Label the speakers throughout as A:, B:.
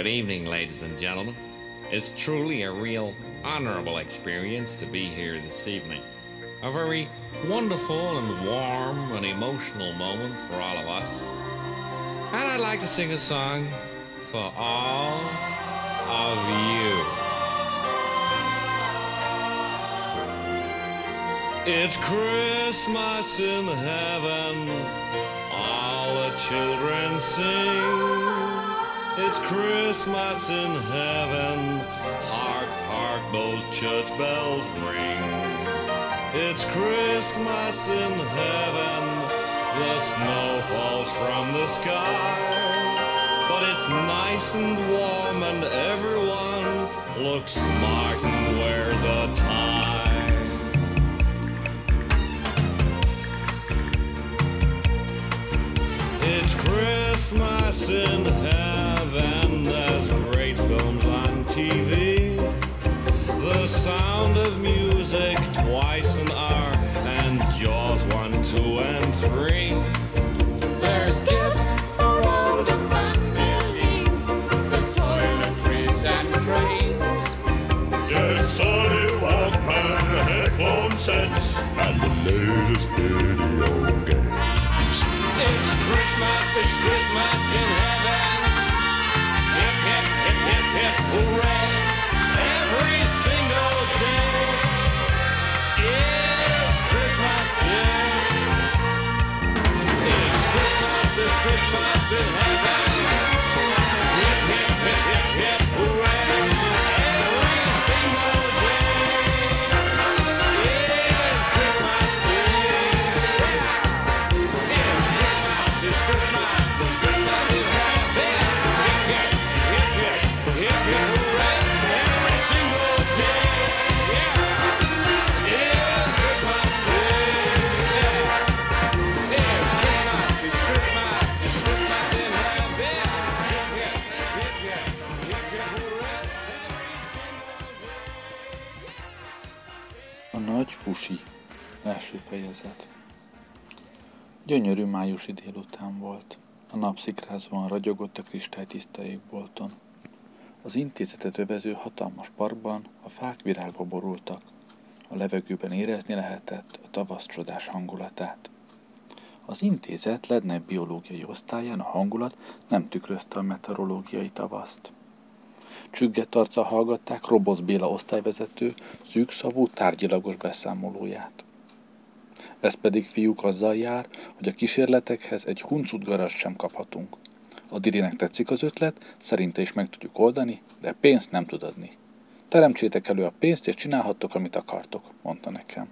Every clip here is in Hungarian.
A: Good evening, ladies and gentlemen. It's truly a real honorable experience to be here this evening. A very wonderful and warm and emotional moment for all of us. And I'd like to sing a song for all of you. It's Christmas in heaven, all the children sing. It's Christmas in heaven, hark, hark, those church bells ring. It's Christmas in heaven, the snow falls from the sky. But it's nice and warm and everyone looks smart and wears a tie. It's Christmas in heaven. There's great films on TV. The sound of music twice an hour, and Jaws one, two, and three.
B: There's gifts for all the family. There's toiletries and trains.
C: There's Sony Walkman headphone sets and the latest video games.
A: It's Christmas, it's Christmas in heaven. Hip, hip, hip, hip, hip, hooray. Every single day is Christmas Day. It's Christmas, it's Christmas in heaven.
D: Fejezet. Gyönyörű májusi délután volt. A nap szikrázóan ragyogott a kristálytiszta égbolton. Az intézetet övező hatalmas parkban a fák virágba borultak. A levegőben érezni lehetett a tavasz csodás hangulatát. Az intézet lednebb biológiai osztályán a hangulat nem tükrözte a meteorológiai tavaszt. Csüggett arccal hallgatták Robosz Béla osztályvezető szűkszavú tárgyilagos beszámolóját. Ez pedig fiúk azzal jár, hogy a kísérletekhez egy huncut garast sem kaphatunk. A Dirinek tetszik az ötlet, szerinte is meg tudjuk oldani, de pénzt nem tud adni. Teremtsétek elő a pénzt, és csinálhattok, amit akartok, mondta nekem.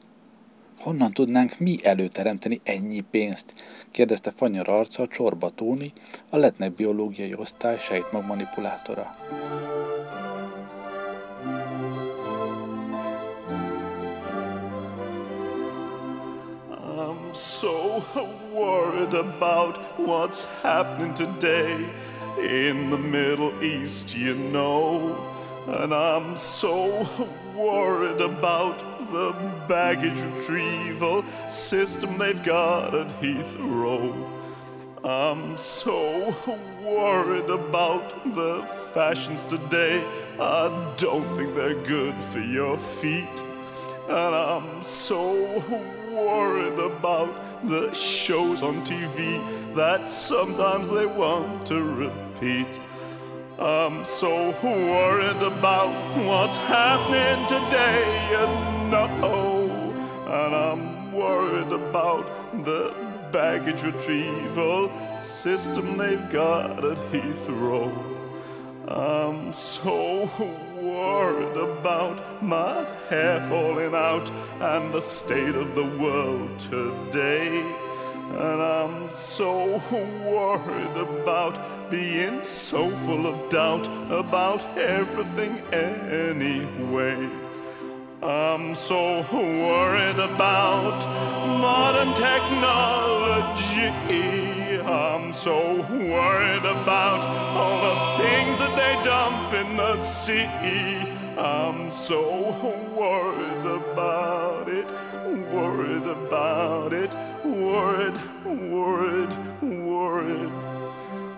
D: Honnan tudnánk mi előteremteni ennyi pénzt? kérdezte fanyar arccal Csorba Tóni, a letnek biológiai osztály sejtmagmanipulátora.
C: I'm so worried about what's happening today in the Middle East, you know. And I'm so worried about the baggage retrieval system they've got at Heathrow. I'm so worried about the fashions today. I don't think they're good for your feet. And I'm so worried about the shows on TV that sometimes they want to repeat. I'm so worried about what's happening today, you know. And I'm worried about the baggage retrieval system they've got at Heathrow. I'm um, so worried about my hair falling out and the state of the world today. And I'm so worried about being so full of doubt about everything anyway. I'm so worried about modern technology. I'm so worried about all the things that they dump in the sea. I'm so worried about it, worried about it, worried, worried, worried.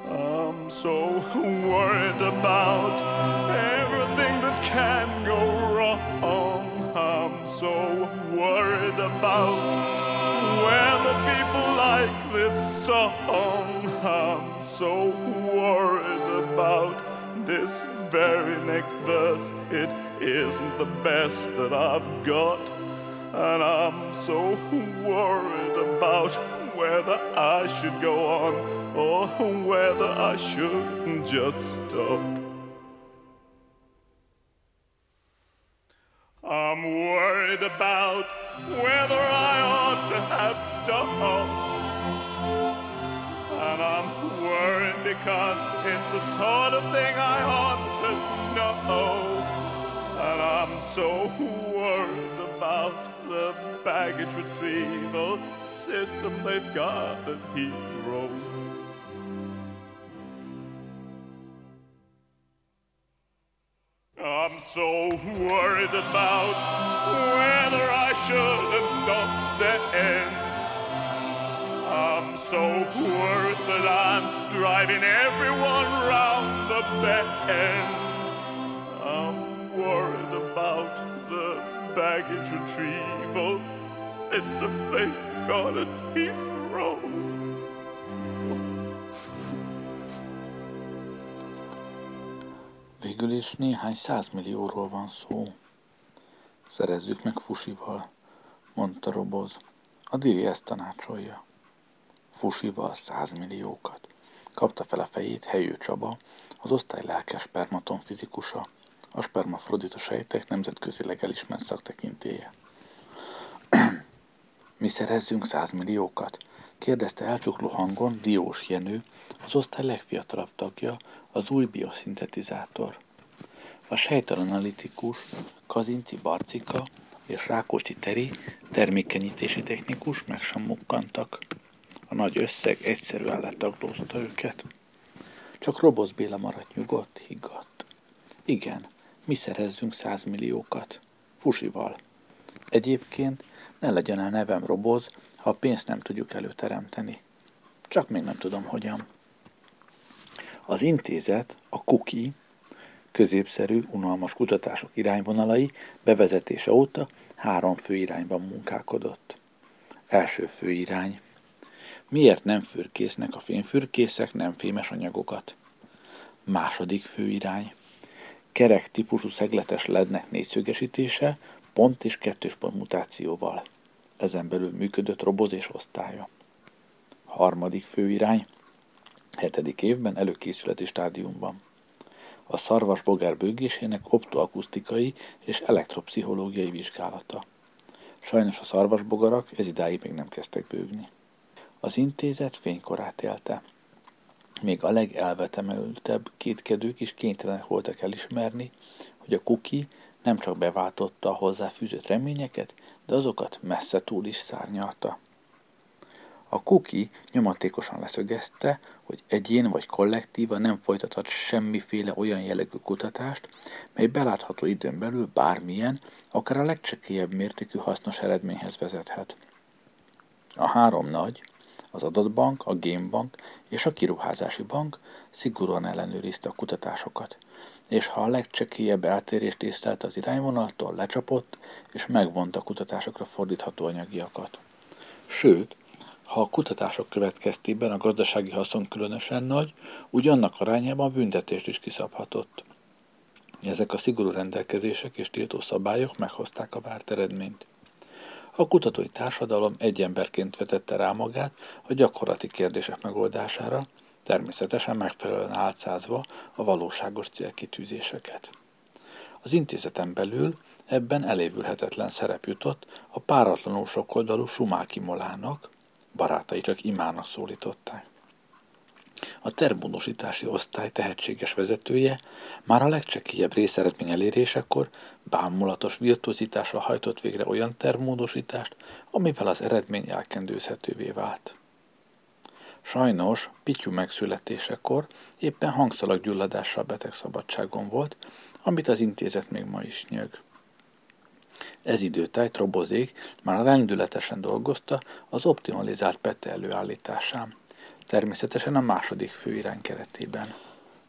C: I'm so worried about everything that can go wrong. I'm so worried about this song. I'm so worried about this very next verse. It isn't the best that I've got. And I'm so worried about whether I should go on or whether I should just stop. I'm worried about whether I ought to have stopped. I'm worried because it's the sort of thing I ought to know. And I'm so worried about the baggage retrieval system they've got at Heathrow. I'm so worried about whether I should have stopped then. I'm so worried that I'm driving everyone round the bend. I'm worried about the baggage retrieval system they've got at Heathrow.
D: Végül is néhány százmillióról van szó. Szerezzük meg fusival, mondta Roboz. A Dili ezt tanácsolja. Fusival százmilliókat. Kapta fel a fejét Helyő Csaba, az osztály lelkes spermaton fizikusa, a spermafrodita sejtek nemzetközileg elismert szaktekintélye. Mi szerezzünk százmilliókat? kérdezte elcsukló hangon Diós Jenő, az osztály legfiatalabb tagja, az új bioszintetizátor. A sejtalanalitikus Kazinci Barcika és Rákóczi Teri termékenyítési technikus meg sem mukkantak. A nagy összeg egyszerűen letaglózta őket. Csak Roboz Béla maradt nyugodt, higgadt. Igen, mi szerezzünk százmilliókat. Fusival. Egyébként ne legyen el nevem Roboz, ha a pénzt nem tudjuk előteremteni. Csak még nem tudom hogyan. Az intézet, a KUKI, középszerű, unalmas kutatások irányvonalai bevezetése óta három fő irányban munkálkodott. Első fő irány. Miért nem fürkésznek a fényfürkészek nem fémes anyagokat? Második fő irány. Kerek típusú szegletes lednek négyszögesítése, pont és kettős pont mutációval. Ezen belül működött roboz és osztálya. Harmadik főirány, hetedik évben előkészületi stádiumban. A szarvas bogár bőgésének optoakusztikai és elektropszichológiai vizsgálata. Sajnos a szarvasbogarak ez idáig még nem kezdtek bőgni. Az intézet fénykorát élte. Még a legelvetemeltebb kétkedők is kénytelenek voltak elismerni, hogy a kuki nem csak beváltotta a hozzá fűzött reményeket, de azokat messze túl is szárnyalta. A kuki nyomatékosan leszögezte, hogy egyén vagy kollektíva nem folytathat semmiféle olyan jellegű kutatást, mely belátható időn belül bármilyen, akár a legcsekélyebb mértékű hasznos eredményhez vezethet. A három nagy, az adatbank, a gémbank és a kiruházási bank szigorúan ellenőrizte a kutatásokat, és ha a legcsekélyebb eltérést észlelt az irányvonaltól, lecsapott és megvonta a kutatásokra fordítható anyagiakat. Sőt, ha a kutatások következtében a gazdasági haszon különösen nagy, úgy annak arányában büntetést is kiszabhatott. Ezek a szigorú rendelkezések és tiltó szabályok meghozták a várt eredményt. A kutatói társadalom egy emberként vetette rá magát a gyakorlati kérdések megoldására, természetesen megfelelően átszázva a valóságos célkitűzéseket. Az intézeten belül ebben elévülhetetlen szerep jutott a páratlanul sokoldalú Sumáki Molának, barátai csak imának szólították. A termódosítási osztály tehetséges vezetője már a legcsekélyebb részeredmény elérésekor bámulatos virtuozitásra hajtott végre olyan termódosítást, amivel az eredmény elkendőzhetővé vált. Sajnos Pityú megszületésekor éppen hangszalaggyulladással betegszabadságon volt, amit az intézet még ma is nyög. Ez időtájt Robozék már rendületesen dolgozta az optimalizált pete előállításán. Természetesen a második főirány keretében.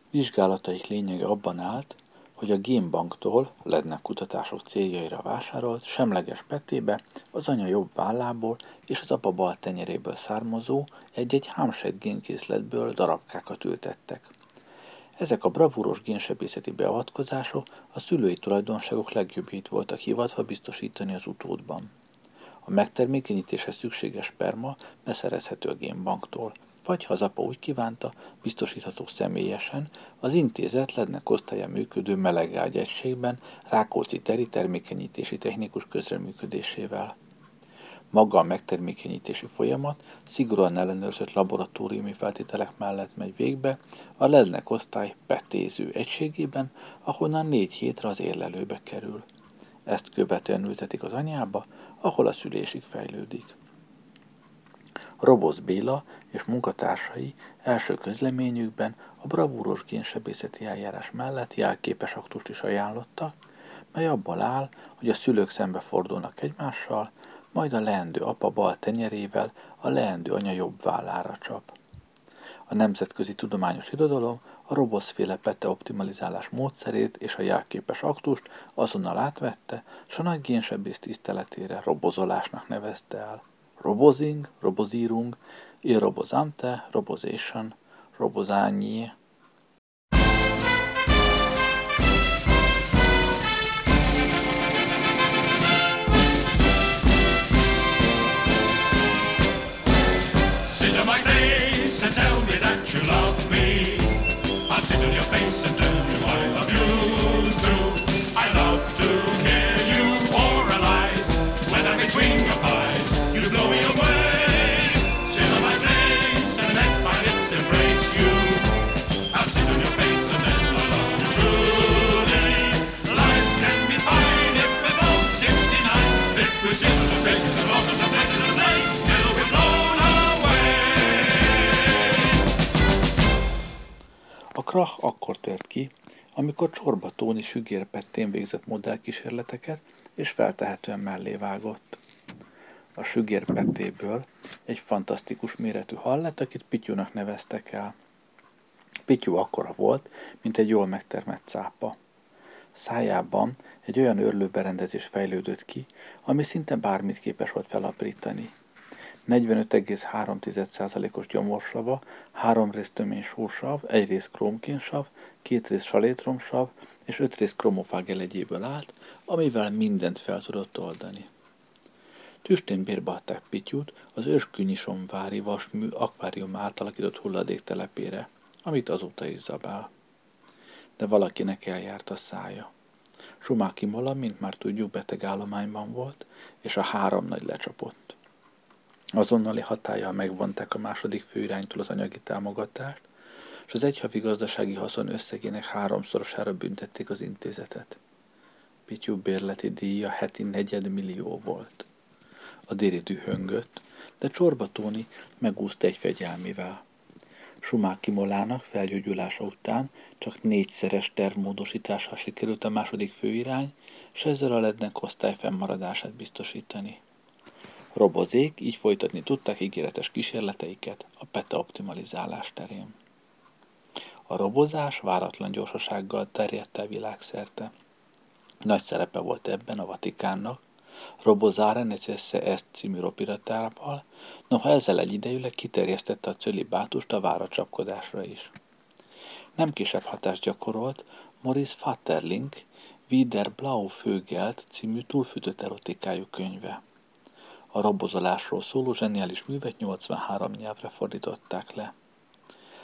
D: Vizsgálataik lényege abban állt, hogy a génbanktól lednek kutatások céljaira vásárolt semleges petébe az anya jobb vállából és az apa bal tenyeréből származó egy-egy hámsejt génkészletből darabkákat ültettek. Ezek a bravúros génsebészeti beavatkozások a szülői tulajdonságok legjobbjait voltak hivatva biztosítani az utódban. A megtermékenyítéshez szükséges sperma beszerezhető a génbanktól, vagy ha az apa úgy kívánta, biztosíthatók személyesen az intézet lednek osztálya működő melegágy egységben Rákóczi teri termékenyítési technikus közreműködésével. Maga a megtermékenyítési folyamat szigorúan ellenőrzött laboratóriumi feltételek mellett megy végbe a lednek osztály petéző egységében, ahonnan négy hétre az érlelőbe kerül. Ezt követően ültetik az anyába, ahol a szülésig fejlődik. Robosz Béla és munkatársai első közleményükben a bravúros génsebészeti eljárás mellett jelképes aktust is ajánlottak, mely abból áll, hogy a szülők szembe fordulnak egymással, majd a leendő apa bal tenyerével a leendő anya jobb vállára csap. A nemzetközi tudományos irodalom a roboszféle pete optimalizálás módszerét és a jelképes aktust azonnal átvette, s a nagy génsebész tiszteletére robozolásnak nevezte el. Robozing, robozírung, il robozante, robozation, robozányi.
A: Sit on my face and tell me that you love me. Sit on your face and
D: krach akkor tört ki, amikor Csorba Tóni sügérpettén végzett modellkísérleteket és feltehetően mellé vágott. A sügérpettéből egy fantasztikus méretű hal lett, akit Pityúnak neveztek el. Pityú akkora volt, mint egy jól megtermett cápa. Szájában egy olyan örlőberendezés fejlődött ki, ami szinte bármit képes volt felaprítani. 45,3%-os gyomorsava, három rész tömény sósav, egy rész krómkénsav, két rész salétromsav és öt rész kromofág elegyéből állt, amivel mindent fel tudott oldani. Tüstén bérbe adták Pityút az őskünyisomvári vasmű akvárium átalakított hulladéktelepére, amit azóta is zabál. De valakinek eljárt a szája. Sumáki Mola, mint már tudjuk, beteg állományban volt, és a három nagy lecsapott. Azonnali hatállyal megvonták a második főiránytól az anyagi támogatást, és az egyhavi gazdasági haszon összegének háromszorosára büntették az intézetet. Pityú bérleti díja heti negyedmillió volt. A déri dühöngött, de Csorba Tóni megúszta egy fegyelmivel. Sumáki Molának felgyógyulása után csak négyszeres tervmódosítással sikerült a második főirány, és ezzel a lednek osztály fennmaradását biztosítani. Robozék így folytatni tudták ígéretes kísérleteiket a PETA optimalizálás terén. A robozás váratlan gyorsasággal terjedt el világszerte. Nagy szerepe volt ebben a Vatikánnak, Robozare Necesse Est című ropiratával, noha ezzel egyidejűleg kiterjesztette a cölibátust a váracsapkodásra is. Nem kisebb hatást gyakorolt Morris Fatterling Wider Blau Fögelt című túlfűtött erotikájú könyve. A robozolásról szóló zseniális művet 83 nyelvre fordították le.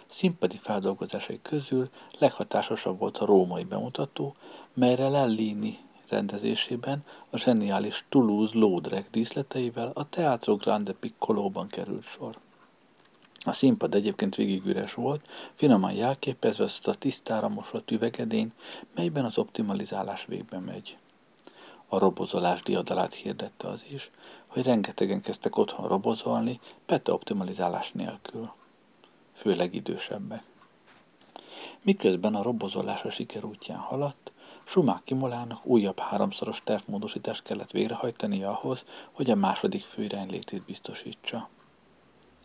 D: Színpadi feldolgozásai közül leghatásosabb volt a római bemutató, melyre Lellini rendezésében a zseniális Toulouse-Lautrec díszleteivel a Teatro Grande Piccolóban került sor. A színpad egyébként végig üres volt, finoman jelképezve azt a tisztára mosott üvegedény, melyben az optimalizálás végbe megy. A robozolás diadalát hirdette az is, hogy rengetegen kezdtek otthon robozolni, pete optimalizálás nélkül. Főleg idősebbek. Miközben a robozolás a siker útján haladt, Sumáki Molának újabb háromszoros tervmódosítást kellett végrehajtani ahhoz, hogy a második főirány létét biztosítsa.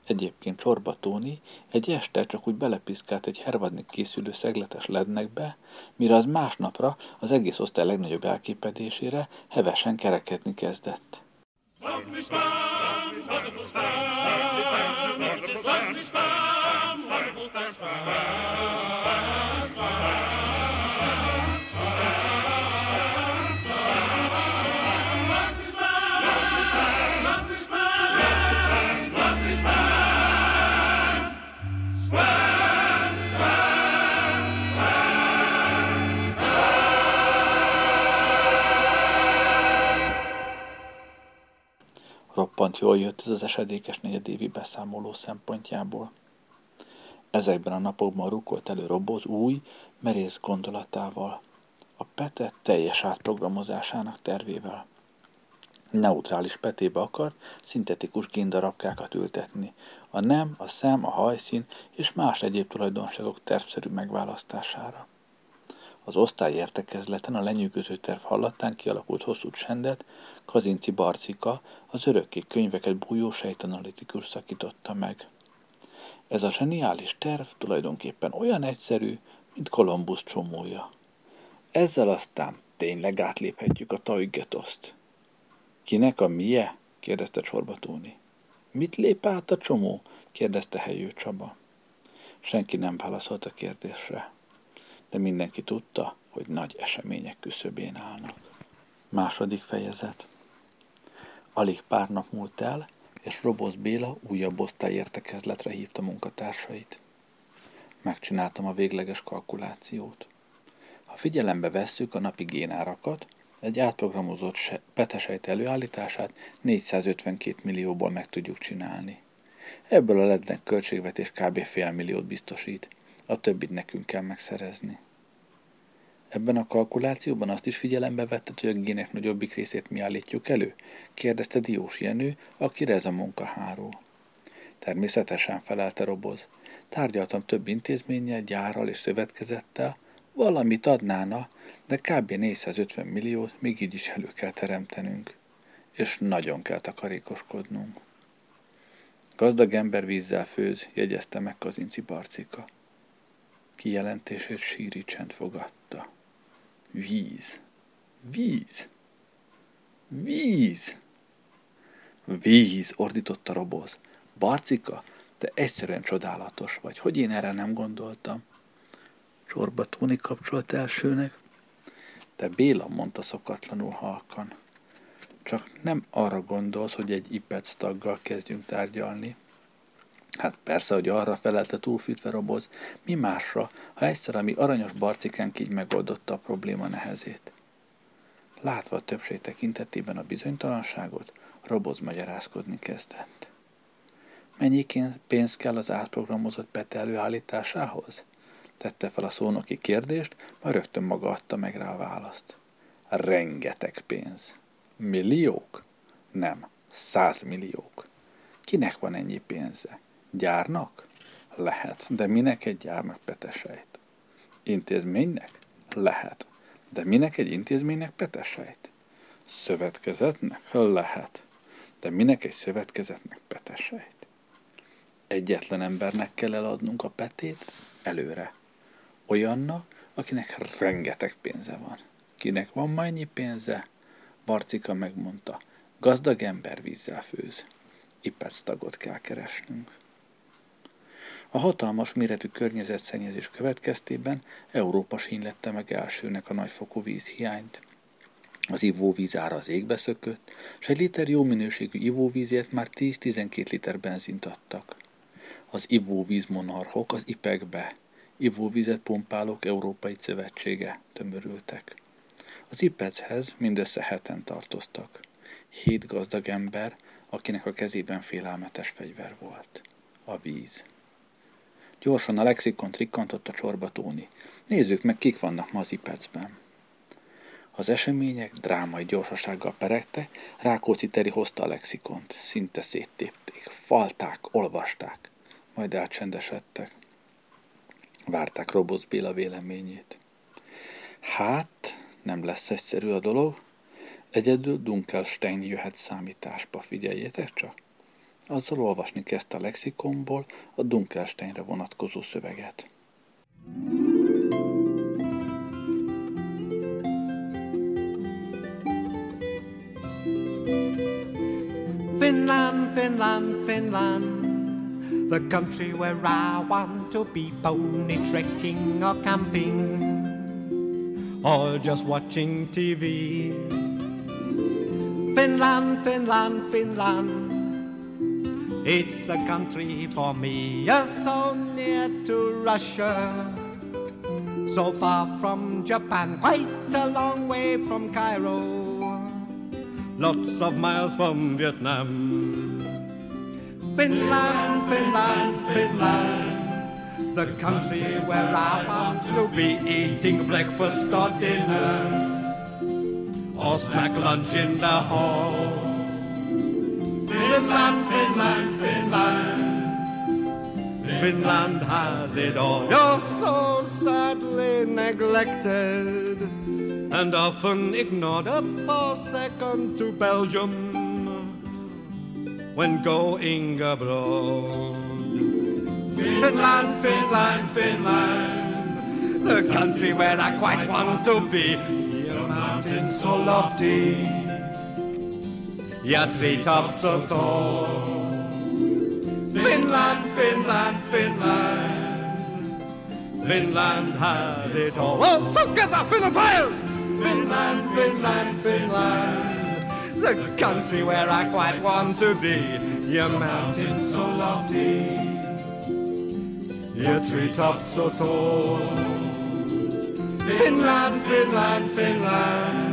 D: Egyébként Csorba Tóni egy este csak úgy belepiszkált egy hervadni készülő szegletes lednekbe, mire az másnapra az egész osztály legnagyobb elképedésére hevesen kerekedni kezdett. Roppant jól jött ez az esedékes negyedévi beszámoló szempontjából. Ezekben a napokban rukolt elő Roboz új, merész gondolatával, a Pete teljes átprogramozásának tervével. Neutrális petébe akart szintetikus géndarabkákat ültetni, a nem, a szem, a hajszín és más egyéb tulajdonságok tervszerű megválasztására. Az osztály értekezleten a lenyűgöző terv hallatán kialakult hosszú csendet Kazinci Barcika, az örökké könyveket bújó sejtanalitikus szakította meg. Ez a zseniális terv tulajdonképpen olyan egyszerű, mint Kolumbusz csomója. Ezzel aztán tényleg átléphetjük a Taüggetoszt. Kinek a mie? kérdezte Csorbatóni. Mit lép át a csomó? kérdezte helyő Csaba. Senki nem válaszolt a kérdésre, de mindenki tudta, hogy nagy események küszöbén állnak. Második fejezet. Alig pár nap múlt el, és Robosz Béla újabb osztályértekezletre hívta munkatársait. Megcsináltam a végleges kalkulációt. Ha figyelembe vesszük a napi génárakat, egy átprogramozott se- petesejt előállítását 452 millióból meg tudjuk csinálni. Ebből a lednek költségvetés kb. fél milliót biztosít, a többit nekünk kell megszerezni. Ebben a kalkulációban azt is figyelembe vetted, hogy a gének nagyobbik részét mi állítjuk elő? kérdezte Diós Jenő, akire ez a munka háró. Természetesen felelte Roboz. Tárgyaltam több intézménnyel, gyárral és szövetkezettel, valamit adnána, de kb. 450 milliót még így is elő kell teremtenünk. És nagyon kell takarékoskodnunk. Gazdag ember vízzel főz, jegyezte meg Kazinci Barcika. Kijelentését síri csend fogadta. Víz. Víz. Víz. Víz, ordította Roboz. Barcika, te egyszerűen csodálatos vagy. Hogy én erre nem gondoltam? Csorba Tóni kapcsolt elsőnek. Te Béla, mondta szokatlanul halkan. Csak nem arra gondolsz, hogy egy IPEC taggal kezdjünk tárgyalni. Hát persze, hogy arra felelte túlfűtve roboz, mi másra, ha egyszer a mi aranyos barcikánk így megoldotta a probléma nehezét. Látva a többség tekintetében a bizonytalanságot, roboz magyarázkodni kezdett. Mennyi pénz kell az átprogramozott pete előállításához? Tette fel a szónoki kérdést, majd rögtön maga adta meg rá a választ. Rengeteg pénz. Milliók? Nem, százmilliók. Kinek van ennyi pénze? Gyárnak? Lehet, de minek egy gyárnak petesejt? Intézménynek? Lehet, de minek egy intézménynek petesejt? Szövetkezetnek? Lehet, de minek egy szövetkezetnek petesejt? Egyetlen embernek kell eladnunk a petét előre. Olyannak, akinek rengeteg pénze van. Kinek van ma ennyi pénze? Barcika megmondta, gazdag ember vízzel főz. Ipec tagot kell keresnünk. A hatalmas méretű környezetszennyezés következtében Európa sínlette meg elsőnek a nagyfokú vízhiányt. Az ivóvíz ára az égbe szökött, és egy liter jó minőségű ivóvízért már 10-12 liter benzint adtak. Az ivóvíz monarchok az IPEC-be, ivóvizet pumpálók Európai Szövetsége tömörültek. Az IPEC-hez mindössze heten tartoztak. Hét gazdag ember, akinek a kezében félelmetes fegyver volt. A víz. Gyorsan a lexikon trikkantott a csorba Tóni. Nézzük meg, kik vannak ma az IPEC-ben. Az események drámai gyorsasággal peregtek, Rákóczi Teri hozta a lexikont. Szinte széttépték, falták, olvasták, majd elcsendesedtek. Várták Robosz Béla véleményét. Hát, nem lesz egyszerű a dolog. Egyedül Dunkelstein jöhet számításba, figyeljétek csak. Azzal olvasni kezdte a lexikonból a Dunkelsteinre vonatkozó szöveget.
E: Finland, Finland, Finland, the country where I want to be pony trekking or camping, or just watching TV. Finland, Finland, Finland, it's the country for me. You're so near to Russia, so far from Japan, quite a long way from Cairo lots of miles from Vietnam. Finland, Finland, Finland, the country where I want to be eating breakfast or dinner, or snack lunch in the hall. Finland, Finland, Finland, Finland has it all. You're so sadly neglected and often ignored up for second to Belgium when going abroad. Finland, Finland, Finland, the country where I quite want to be. Your mountains so lofty, your treetops so tall. Finland, Finland, Finland, Finland has it all. All together, Finophiles! Finland, Finland, Finland, the country where I quite want to be. Your mountains so lofty, your treetops so tall. Finland, Finland, Finland,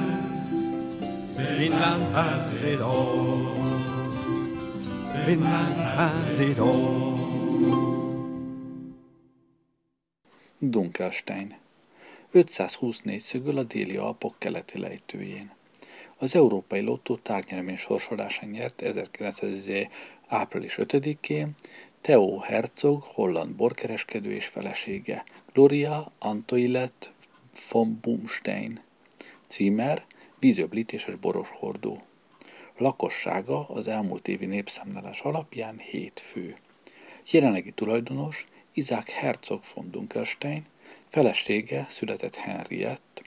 E: Finland has it all.
D: Dunkelstein. 520 négyszögöl a déli Alpok keleti lejtőjén. Az Európai Lottó tárgnyeremény sorsolásán nyert 1900 április 5-én Theo Herzog, holland borkereskedő és felesége, Gloria Antoilet von Bumstein. Címer, vízöblítéses boros hordó. Lakossága az elmúlt évi népszámlálás alapján 7 fő. Jelenlegi tulajdonos Isaac Herzog von Dunkelstein, felesége született Henriette,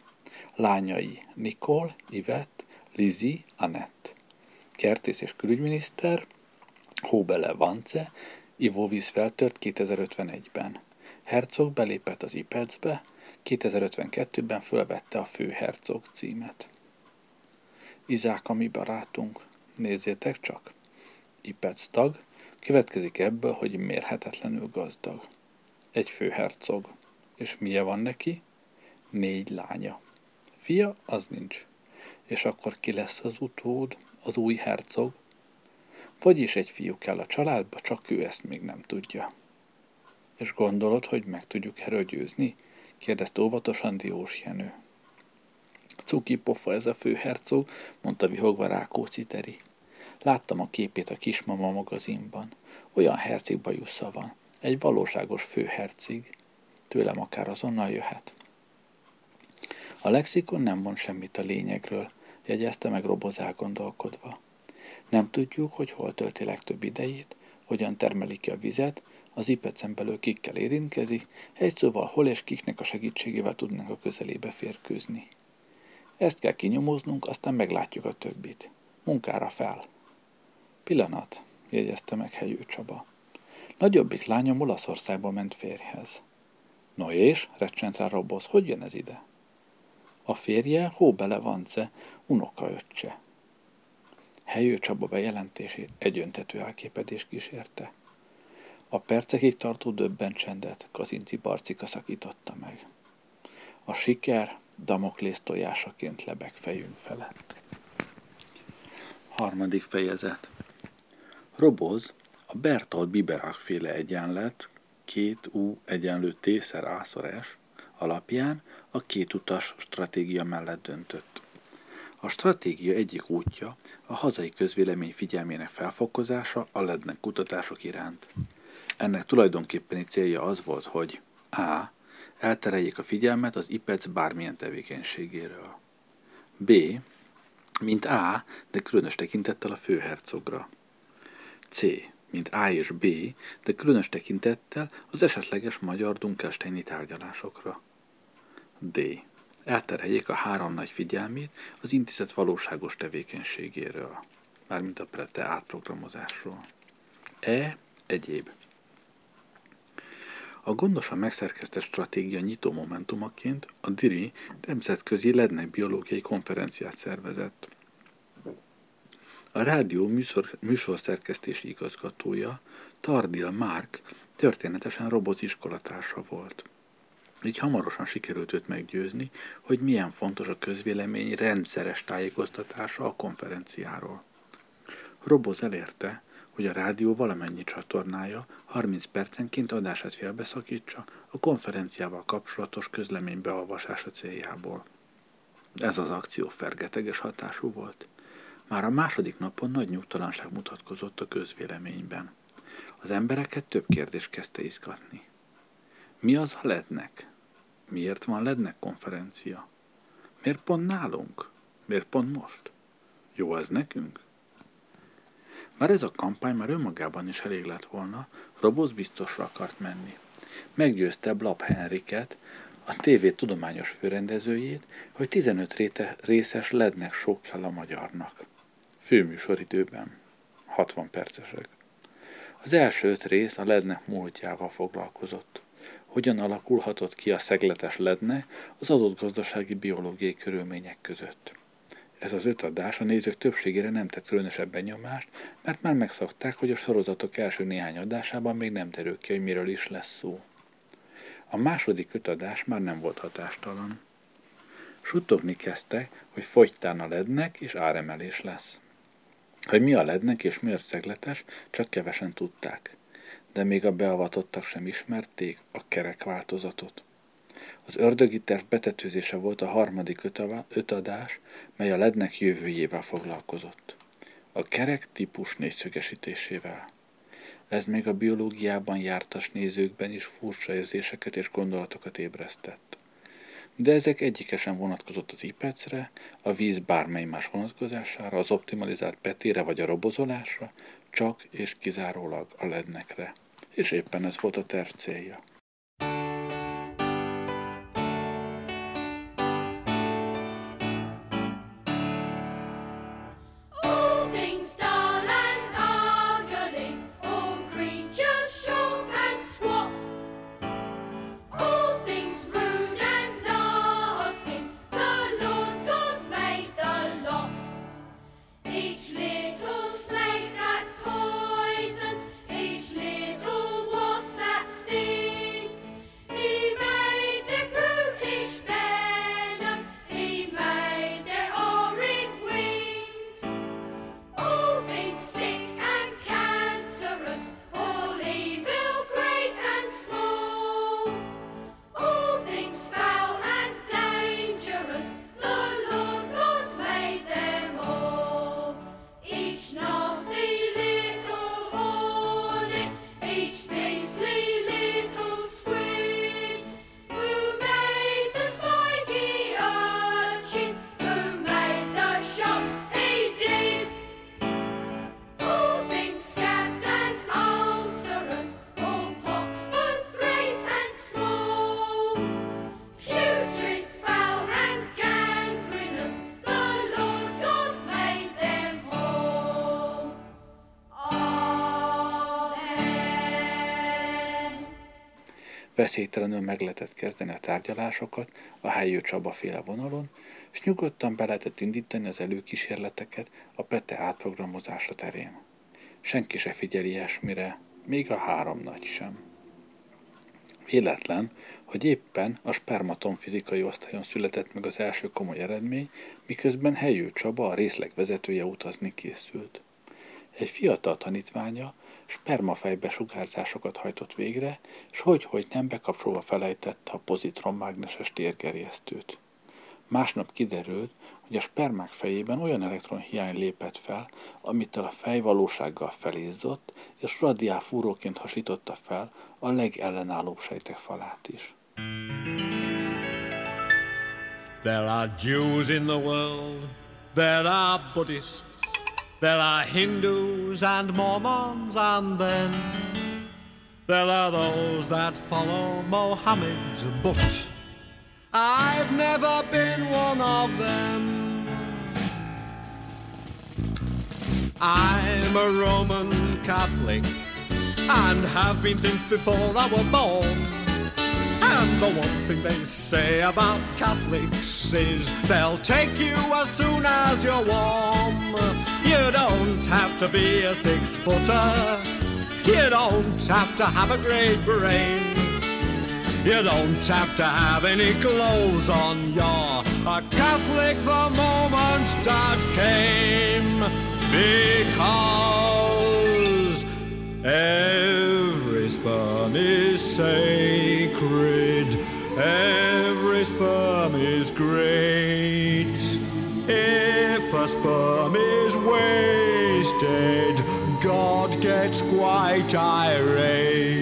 D: lányai Nicole, Yvette, Lizzie, Annette. Kertész és külügyminiszter Hóbele Vance, ivóvíz feltört 2051-ben. Herzog belépett az IPEC-be, 2052-ben fölvette a főhercog címet. Izák a mi barátunk, nézzétek csak. IPEC tag, következik ebből, hogy mérhetetlenül gazdag. Egy főhercog. És milyen van neki? Négy lánya. Fia, az nincs. És akkor ki lesz az utód, az új hercog? Vagyis egy fiú kell a családba, csak ő ezt még nem tudja. És gondolod, hogy meg tudjuk erről győzni? kérdezte óvatosan Diós Jenő. Cuki pofa ez a főhercog, mondta vihogva Rákóczi Teri. Láttam a képét a kismama magazinban. Olyan herceg bajusza van. Egy valóságos főherceg. Tőlem akár azonnal jöhet. A lexikon nem mond semmit a lényegről, jegyezte meg robozál gondolkodva. Nem tudjuk, hogy hol tölti legtöbb idejét, hogyan termeli ki a vizet, az ipecen belül kikkel érintkezik, egy szóval hol és kiknek a segítségével tudnánk a közelébe férkőzni. Ezt kell kinyomoznunk, aztán meglátjuk a többit. Munkára fel. Pillanat, jegyezte meg Hegyő Csaba. Nagyobbik lányom Olaszországba ment férjhez. No és, recsent rá Roboz, hogy jön ez ide? A férje Hóbele Vance, unokaöccse. Helyő Csaba bejelentését egyöntető elképedés kísérte. A percekig tartó döbben csendet Kazinci Barcika szakította meg. A siker Damoklész tojásaként lebeg fejünk felett. Harmadik fejezet Roboz a Bertolt Biberach féle egyenlet két U egyenlő T-szer A S alapján a két utas stratégia mellett döntött. A stratégia egyik útja a hazai közvélemény figyelmének felfokozása a lednek kutatások iránt. Ennek tulajdonképpeni célja az volt, hogy A. Eltereljék a figyelmet az IPEC bármilyen tevékenységéről. B. Mint A, de különös tekintettel a főhercogra. C. mint A és B, de különös tekintettel az esetleges magyar Dunkelsteini tárgyalásokra. D. Elterheljék a három nagy figyelmét az intézet valóságos tevékenységéről, mármint a prete átprogramozásról. E. Egyéb. A gondosan megszerkesztett stratégia nyitó momentumaként a DIRI nemzetközi lednek biológiai konferenciát szervezett. A rádió műsor, műsorszerkesztési igazgatója, Tardil Mark, történetesen Roboz iskolatársa volt. Így hamarosan sikerült őt meggyőzni, hogy milyen fontos a közvélemény rendszeres tájékoztatása a konferenciáról. Roboz elérte, hogy a rádió valamennyi csatornája 30 percenként adását félbeszakítsa a konferenciával kapcsolatos közlemény beolvasása céljából. Ez az akció fergeteges hatású volt. Már a második napon nagy nyugtalanság mutatkozott a közvéleményben. Az embereket több kérdés kezdte izgatni. Mi az a lednek? Miért van lednek konferencia? Miért pont nálunk? Miért pont most? Jó ez nekünk? Már ez a kampány már önmagában is elég lett volna, Roboz biztosra akart menni. Meggyőzte Blab Henriket, a TV tudományos főrendezőjét, hogy 15 réte, részes lednek sok kell a magyarnak. Főműsoridőben. 60 percesek. Az első öt rész a lednek múltjával foglalkozott. Hogyan alakulhatott ki a szegletes ledne az adott gazdasági biológiai körülmények között. Ez az öt adás a nézők többségére nem tett különösebb benyomást, mert már megszokták, hogy a sorozatok első néhány adásában még nem derül ki, hogy miről is lesz szó. A második öt adás már nem volt hatástalan. Suttogni kezdte, hogy fogytán a lednek és áremelés lesz. Hogy mi a lednek és miért szegletes, csak kevesen tudták. De még a beavatottak sem ismerték a kerek változatot. Az ördögi terv betetőzése volt a harmadik ötadás, mely a lednek jövőjével foglalkozott. A kerek típus négyszögesítésével. Ez még a biológiában jártas nézőkben is furcsa érzéseket és gondolatokat ébresztett. De ezek egyikesen vonatkozott az IPEC-re, a víz bármely más vonatkozására, az optimalizált petére vagy a robozolásra, csak és kizárólag a lednekre. És éppen ez volt a terv célja. Veszélytelenül meg lehetett kezdeni a tárgyalásokat a helyő Csaba féle vonalon, és nyugodtan be lehetett indítani az előkísérleteket a PETE átprogramozása terén. Senki se figyeli ilyesmire, még a három nagy sem. Véletlen, hogy éppen a spermaton fizikai osztályon született meg az első komoly eredmény, miközben helyő Csaba a részleg vezetője utazni készült. Egy fiatal tanítványa spermafejbe sugárzásokat hajtott végre, és hogy-hogy nem bekapcsolva felejtette a pozitronmágneses térgerjesztőt. Másnap kiderült, hogy a spermák fejében olyan elektronhiány lépett fel, amitől a fej valósággal felizzott, és radiál fúróként hasította fel a legellenállóbb sejtek falát is.
E: There are Jews in the world, there are Buddhists,
F: There are Hindus and Mormons, and then there are those that follow Mohammed, but I've never been one of them. I'm a Roman Catholic and have been since before I was born. And the one thing they say about Catholics is they'll take you as soon as you're warm. You don't have to be a six footer. You don't have to have a great brain. You don't have to have any clothes on. You're a Catholic the moment that came. Because every sperm is sacred. Every sperm is great. A sperm is wasted, God gets quite irate.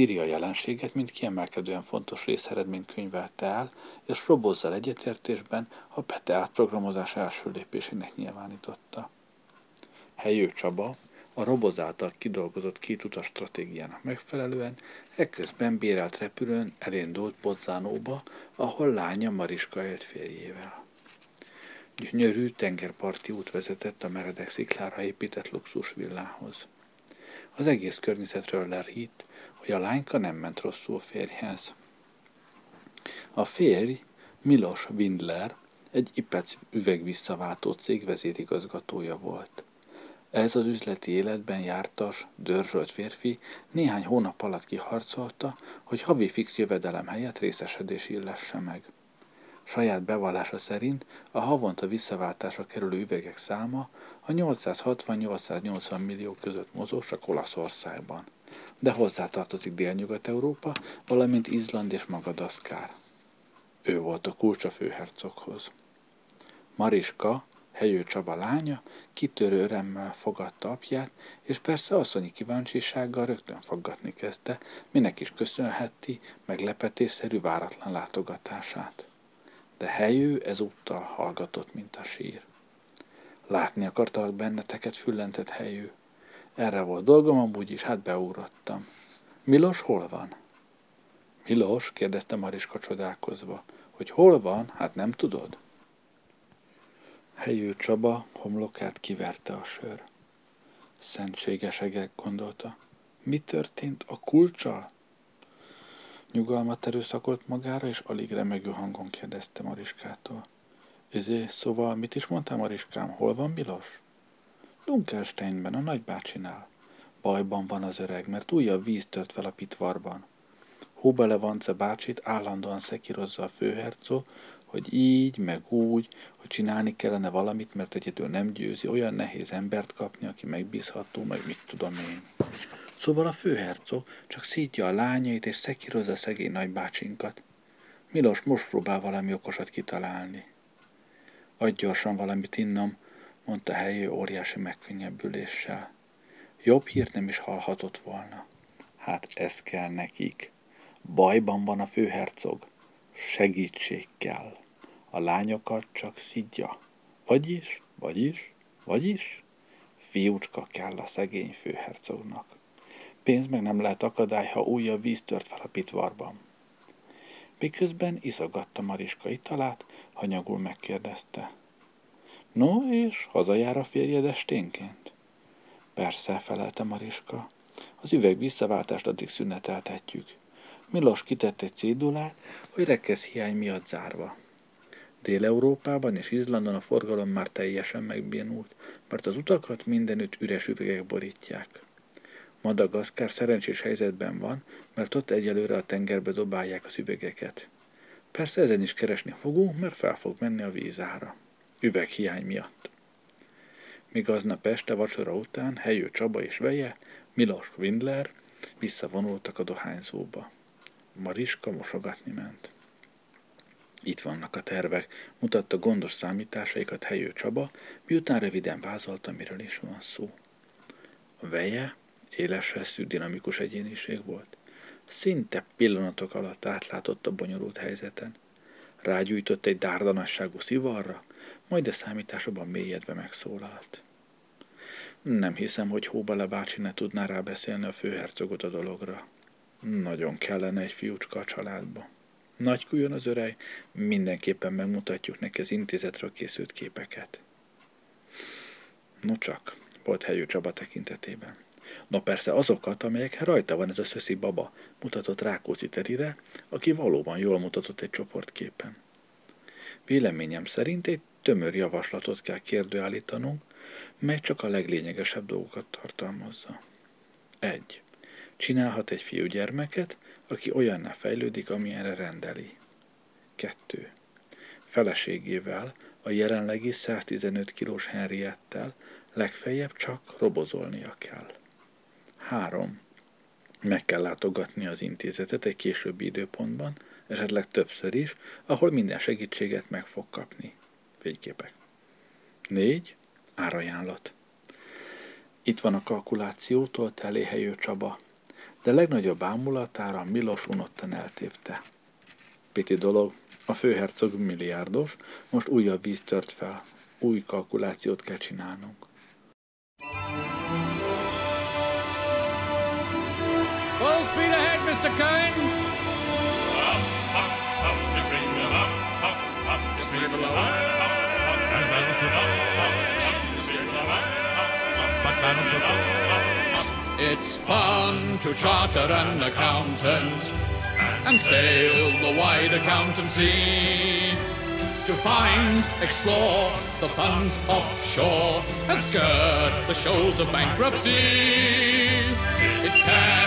G: A
D: Diria jelenséget mint kiemelkedően fontos részeredményt könyvelte el, és Robozzal egyetértésben a Pete átprogramozás első lépésének nyilvánította. Helyő Csaba a Roboz által kidolgozott két utas stratégiának megfelelően ekközben bérelt repülőn elindult Bozzánóba, ahol lánya Mariska élt férjével. Gyönyörű tengerparti út vezetett a meredek sziklára épített luxusvillához. Az egész környezetről lerít, hogy a lányka nem ment rosszul férjhez. A férj Milos Windler egy IPEC üvegvisszaváltó cég vezérigazgatója volt. Ez az üzleti életben jártas, dörzsölt férfi néhány hónap alatt kiharcolta, hogy havi fix jövedelem helyett részesedés illesse meg. Saját bevallása szerint a havonta visszaváltásra kerülő üvegek száma a 860-880 millió között mozog csak Olaszországban, de hozzátartozik Délnyugat-Európa, valamint Izland és Magadaszkár. Ő volt a kulcs a főhercoghoz. Mariska, Helyő Csaba lánya, kitörő örömmel fogadta apját, és persze asszonyi kíváncsisággal rögtön faggatni kezdte, minek is köszönheti meglepetésszerű váratlan látogatását. De Helyő ezúttal hallgatott, mint a sír. Látni akartalak benneteket, füllentett Helyő. Erre volt dolgom, amúgy is, hát beugrottam. Milos hol van? Milos? kérdezte Mariska csodálkozva. Hogy hol van? Hát nem tudod? Helyő Csaba homlokát kiverte a sör. Szentséges egek, gondolta. Mi történt a kulcsal? Nyugalmat erőszakolt magára, és alig remegő hangon kérdezte Mariskától. Izé, szóval mit is mondtál, Mariskám, hol van Milos? Dunkelsteinben, a nagybácsinál. Bajban van az öreg, mert újabb víz tört fel a pitvarban. Hubele Vance bácsit állandóan szekírozza a főhercog, hogy így, meg úgy, hogy csinálni kellene valamit, mert egyedül nem győzi, olyan nehéz embert kapni, aki megbízható, meg mit tudom én. Szóval a főhercog csak szítja a lányait és szekírozza a szegény nagybácsinkat. Milos most próbál valami okosat kitalálni. Adj gyorsan valamit innom, mondta helyő óriási megkönnyebbüléssel. Jobb hírt nem is hallhatott volna. Hát ez kell nekik. Bajban van a főhercog. Segítség kell. A lányokat csak szidja. Vagyis, vagyis, vagyis, fiúcska kell a szegény főhercognak. Pénz meg nem lehet akadály, ha újabb víz tört fel a pitvarban. Miközben iszogatta Mariska italát, hanyagul megkérdezte. No, és hazajár a férjed esténként? Persze, felelte Mariska. Az üveg visszaváltást addig szüneteltetjük. Milos kitett egy cédulát, hogy rekesz hiány miatt zárva. Dél-Európában és Izlandon a forgalom már teljesen megbénult, mert az utakat mindenütt üres üvegek borítják. Madagaszkár szerencsés helyzetben van, mert ott egyelőre a tengerbe dobálják az üvegeket. Persze ezen is keresni fogunk, mert fel fog menni a vízára. Üveghiány miatt. Míg aznap este vacsora után Helyő Csaba és veje, Milos Windler visszavonultak a dohányzóba. Mariska mosogatni ment. Itt vannak a tervek, mutatta gondos számításaikat Helyő Csaba, miután röviden vázolta, miről is van szó. A veje éles eszű, dinamikus egyéniség volt. Szinte pillanatok alatt átlátott a bonyolult helyzeten. Rágyújtott egy dárdanasságú szivarra, majd a számításokban mélyedve megszólalt. Nem hiszem, hogy Hóbale bácsi ne tudná rábeszélni a főhercogot a dologra. Nagyon kellene egy fiúcska a családba. Kújon az örej, mindenképpen megmutatjuk neki az intézetről készült képeket. No csak, volt helyű Csaba tekintetében. No persze azokat, amelyek rajta van ez a szöszi baba, mutatott Rákóczi Terire, aki valóban jól mutatott egy csoportképen. Véleményem szerint egy tömör javaslatot kell kérdőállítanunk, mely csak a leglényegesebb dolgokat tartalmazza. 1. Csinálhat egy fiúgyermeket, aki olyanná fejlődik, amilyenre rendeli. 2. Feleségével, a jelenlegi 115 kilós Henriettel legfeljebb csak robozolnia kell. 3. Meg kell látogatni az intézetet egy későbbi időpontban, esetleg többször is, ahol minden segítséget meg fog kapni. Fényképek. 4. Árajánlat. Itt van a kalkulációtól teléhelyő Csaba, de legnagyobb ámulatára Milos unottan eltépte. Piti dolog, a főhercog milliárdos, most újabb víz tört fel. Új kalkulációt kell csinálnunk.
A: Full speed ahead, Mr. Cohen. It's fun to charter an accountant
H: and sail the wide accountancy to find, explore the funds offshore and skirt the shoals of bankruptcy. It can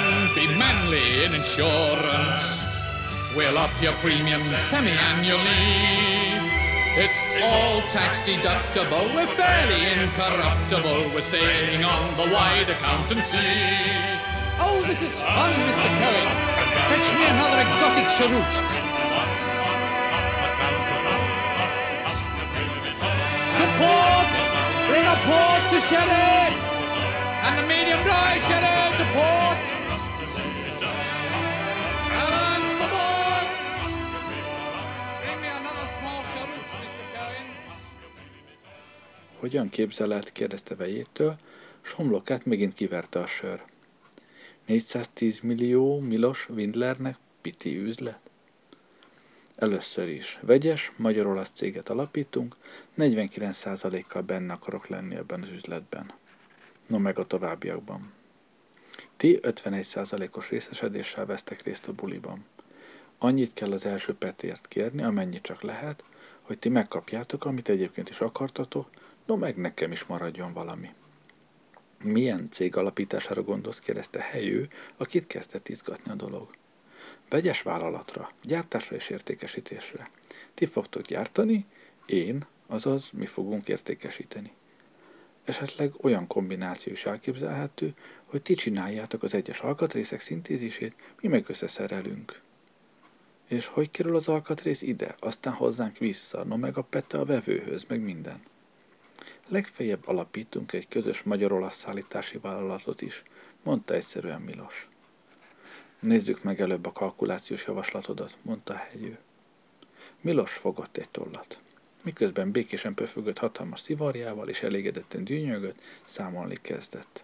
H: be manly in insurance. We'll up your premium semi-annually. It's all tax deductible. We're fairly incorruptible. We're sailing on the wide accountancy.
I: Oh, this is fun, Mr. Cohen. Fetch me another exotic cheroot. To port! Bring a port to sherry! And the medium dry sherry to
D: Hogyan képzeled? kérdezte vejétől, s homlokát megint kiverte a sör. 410 millió Milos Windlernek piti üzlet? Először is. Vegyes, magyar-olasz céget alapítunk, 49%-kal benne akarok lenni ebben az üzletben. No meg a továbbiakban. Ti 51%-os részesedéssel vesztek részt a buliban. Annyit kell az első petért kérni, amennyit csak lehet, hogy ti megkapjátok, amit egyébként is akartatok, no meg nekem is maradjon valami. Milyen cég alapítására gondolsz, kérdezte helyő, akit kezdett izgatni a dolog. Vegyes vállalatra, gyártásra és értékesítésre. Ti fogtok gyártani, én, azaz mi fogunk értékesíteni. Esetleg olyan kombináció is elképzelhető, hogy ti csináljátok az egyes alkatrészek szintézisét, mi meg összeszerelünk. És hogy kerül az alkatrész ide, aztán hozzánk vissza, no meg a pete a vevőhöz, meg minden. Legfeljebb alapítunk egy közös magyar-olasz szállítási vállalatot is, mondta egyszerűen Milos. Nézzük meg előbb a kalkulációs javaslatodat, mondta Hegyő. Milos fogott egy tollat. Miközben békésen pöfögött hatalmas szivarjával és elégedetten dűnyögött, számolni kezdett.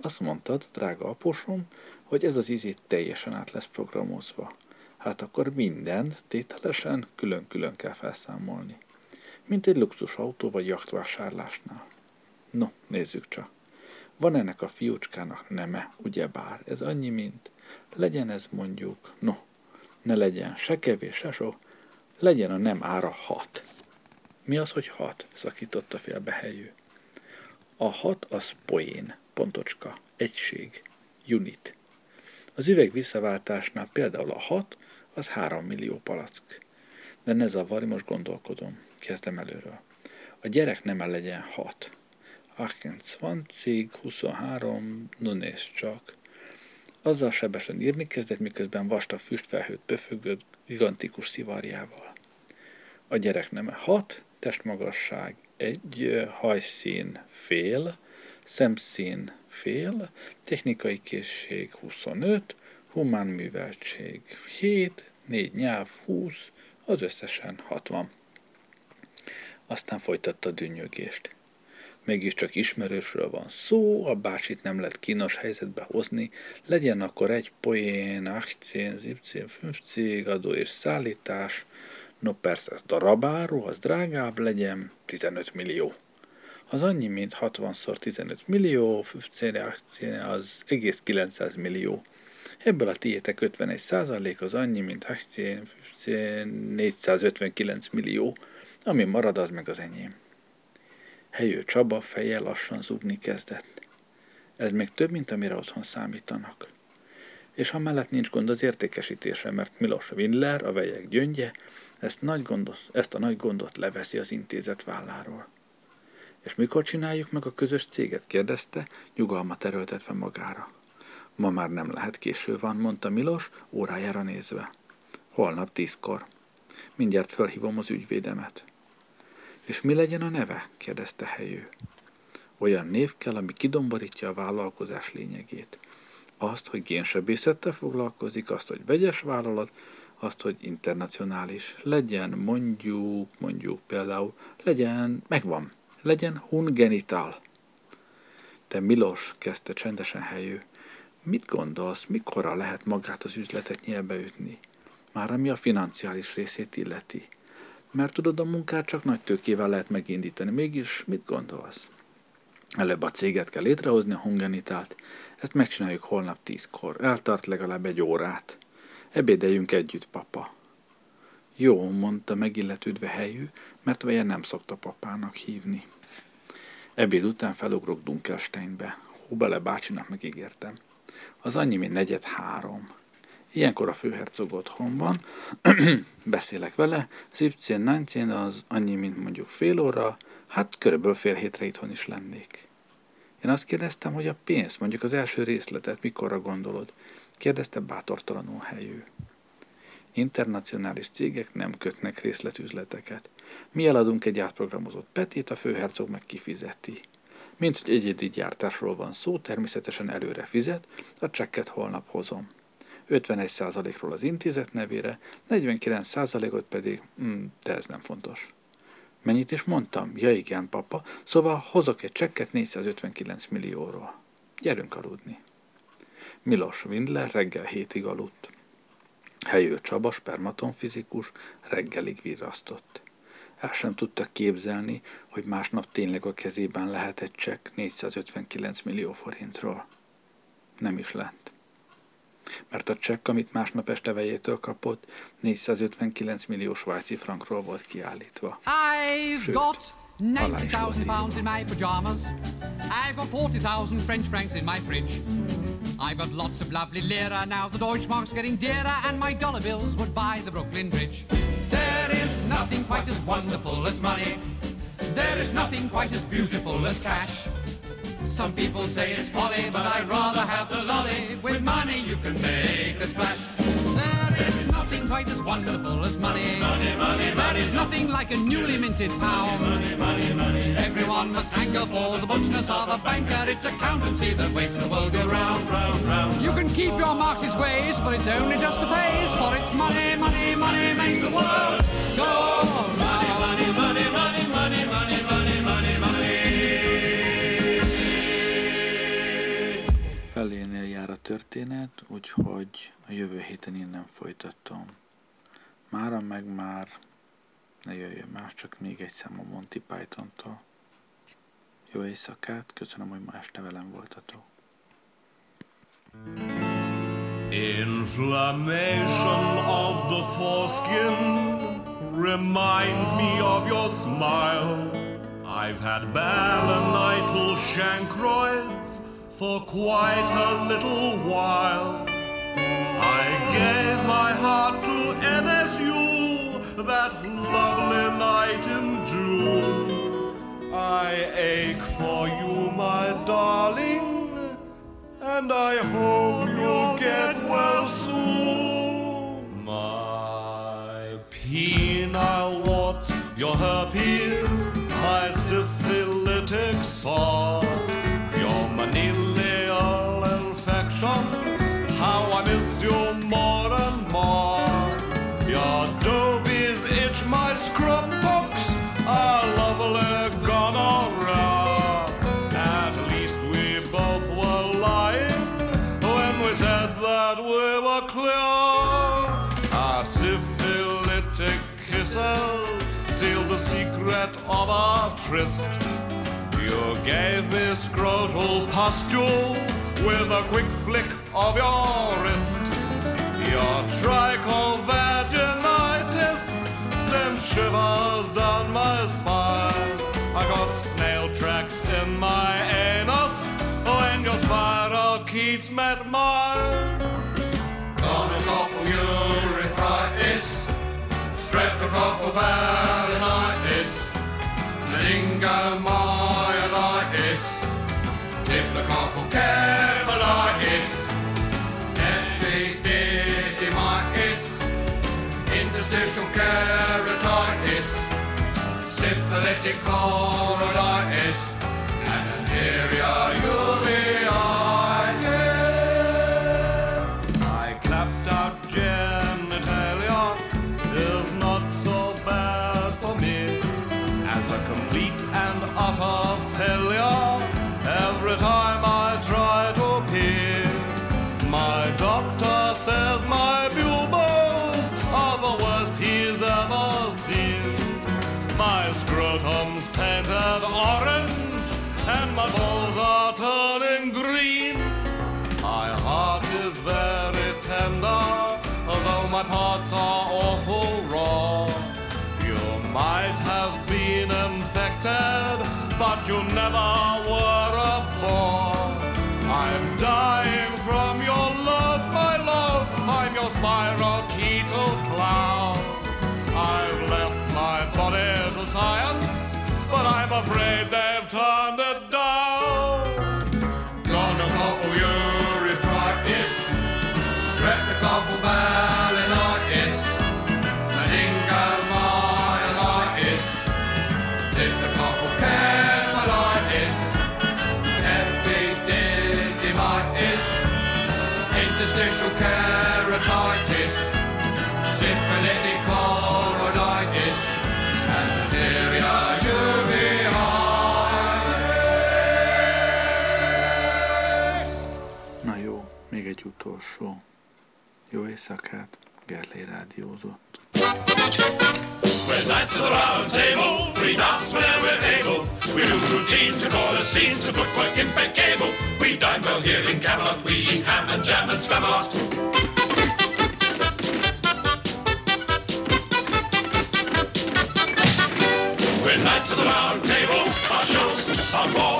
D: Azt mondtad, drága apósom, hogy ez az izét teljesen át lesz programozva. Hát akkor minden tételesen külön-külön kell felszámolni. Mint egy luxusautó vagy jachtvásárlásnál. No, nézzük csak. Van ennek a fiúcskának neme, ugyebár, ez annyi, mint legyen ez mondjuk, no, ne legyen se kevés, se sok, legyen a nem ára hat. Mi az, hogy hat? szakította félbe helyű. A hat az poén, pontocska, egység, unit. Az üveg visszaváltásnál például a hat, az három millió palack. De ne zavarj, most gondolkodom. Kezdem előről. A gyerek nem legyen hat. 28, 23, no nézd csak. Azzal sebesen írni kezdett, miközben vastag füstfelhőt pöfögött gigantikus szivarjával. A gyerek neme 6, testmagasság egy hajszín fél, szemszín fél, technikai készség 25, humán műveltség 7, 4 nyelv 20, az összesen 60. Aztán folytatta a dünnyögést. Mégiscsak ismerősről van szó, a bácsit nem lehet kínos helyzetbe hozni, legyen akkor egy poén, akcén, zipcén, fünfcég, adó és szállítás, no persze ez darabáru, az drágább legyen, 15 millió. Az annyi, mint 60-szor 15 millió, 15 akcén az egész 900 millió. Ebből a tiétek 51 százalék az annyi, mint akcén, 459 millió, ami marad, az meg az enyém. Helyő Csaba feje lassan zúgni kezdett. Ez még több, mint amire otthon számítanak. És amellett nincs gond az értékesítésre, mert Milos Windler, a vegyek gyöngye, ezt, nagy gondot, ezt a nagy gondot leveszi az intézet válláról. És mikor csináljuk meg a közös céget? kérdezte, nyugalmat erőltetve magára. Ma már nem lehet, késő van, mondta Milos, órájára nézve. Holnap tízkor. Mindjárt felhívom az ügyvédemet. És mi legyen a neve? kérdezte helyő. Olyan név kell, ami kidomborítja a vállalkozás lényegét. Azt, hogy génsebészettel foglalkozik, azt, hogy vegyes vállalat, azt, hogy internacionális. Legyen mondjuk, mondjuk például, legyen, megvan, legyen hungenital. Te Milos, kezdte csendesen helyő. Mit gondolsz, mikorra lehet magát az üzletet nyelbe ütni? Már ami a financiális részét illeti. Mert tudod, a munkát csak nagy tőkével lehet megindítani. Mégis mit gondolsz? Előbb a céget kell létrehozni, a Hungenitált. Ezt megcsináljuk holnap tízkor. Eltart legalább egy órát. Ebédeljünk együtt, papa. Jó, mondta megilletődve helyű, mert veje nem szokta papának hívni. Ebéd után felugrok Dunkelsteinbe. Hóbele bácsinak megígértem. Az annyi, mint negyed három. Ilyenkor a főhercog otthon van, beszélek vele, 17 az annyi, mint mondjuk fél óra, hát körülbelül fél hétre itthon is lennék. Én azt kérdeztem, hogy a pénz, mondjuk az első részletet mikorra gondolod? Kérdezte bátortalanul helyű. Internacionális cégek nem kötnek részletüzleteket. Mi eladunk egy átprogramozott petét, a főhercog meg kifizeti. Mint hogy egyedi gyártásról van szó, természetesen előre fizet, a csekket holnap hozom. 51%-ról az intézet nevére, 49%-ot pedig, mm, de ez nem fontos. Mennyit is mondtam? Ja igen, papa, szóval hozok egy csekket 459 millióról. Gyerünk aludni. Milos Windler reggel hétig aludt. Helyő Csaba, spermatonfizikus, reggelig virrasztott. El sem tudta képzelni, hogy másnap tényleg a kezében lehet egy csekk 459 millió forintról. Nem is lett. Mert a csekk, amit másnap este vejétől kapott, 459 millió svájci frankról volt kiállítva.
H: I've
D: Shoot.
H: got
D: Allee,
H: 90,000
D: Shorty.
H: pounds in my pajamas. I've got 40,000 French francs in my fridge. I've got lots of lovely lira now. The Deutschmark's getting dearer, and my dollar bills would buy the Brooklyn Bridge. There is nothing quite as wonderful as money. There is nothing quite as beautiful as cash. Some people say it's folly, but I'd rather have the lolly. With money you can make a splash. There is nothing quite as wonderful as money. Money, money, money. There is nothing like a newly minted pound. Money, money, money. Everyone must hanker for the butchness of a banker. It's accountancy that makes the world go round. You can keep your Marxist ways, but it's only just a phase. For it's money, money, money makes the world go round.
D: Történet, úgyhogy a jövő héten innen folytatom. Mára meg már ne jöjjön más, csak még egy szám a Monty Python-tól. Jó éjszakát, köszönöm, hogy ma este velem voltatok.
A: Inflammation of the foreskin reminds me of your smile. I've had balanital chancroids for quite a little while. I gave my heart to NSU that lovely night in June. I ache for you, my darling, and I hope you'll get well soon. My penile warts, your herpes, my syphilitic sore, how I miss you more and more. Your dobies itch, my scrub books, are lovely gonorrhea. At least we both were lying when we said that we were clear. Our syphilitic kisses sealed the secret of our tryst. You gave me scrotal pustule with a quick flick of your wrist. Your trichovaginitis sent shivers down my spine. I got snail tracks in my anus when your spirochetes met mine.
J: Gonococcal urethritis, streptococcal balanitis, meningomyelitis, diplococcal cephalitis, keratitis, syphilitic choroiditis,
A: my parts are awful raw. You might have been infected, but you never were a bore. I'm dying from your love, my love. I'm your spiral keto clown. I've left my body to science, but I'm afraid they've turned it down. Gonna couple years, refractus,
H: strapped the couple back. Utolsó. Jó éjszakát, Gerlé rádiózott.
K: We're knights of the round table, we dance whenever we're able. We do routines, call the scenes, with footwork impeccable. We dine well here in Camelot, we eat ham and jam and spamalot. We're the round oh, table, our shows are for.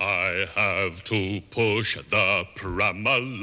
K: I have to push the pram along.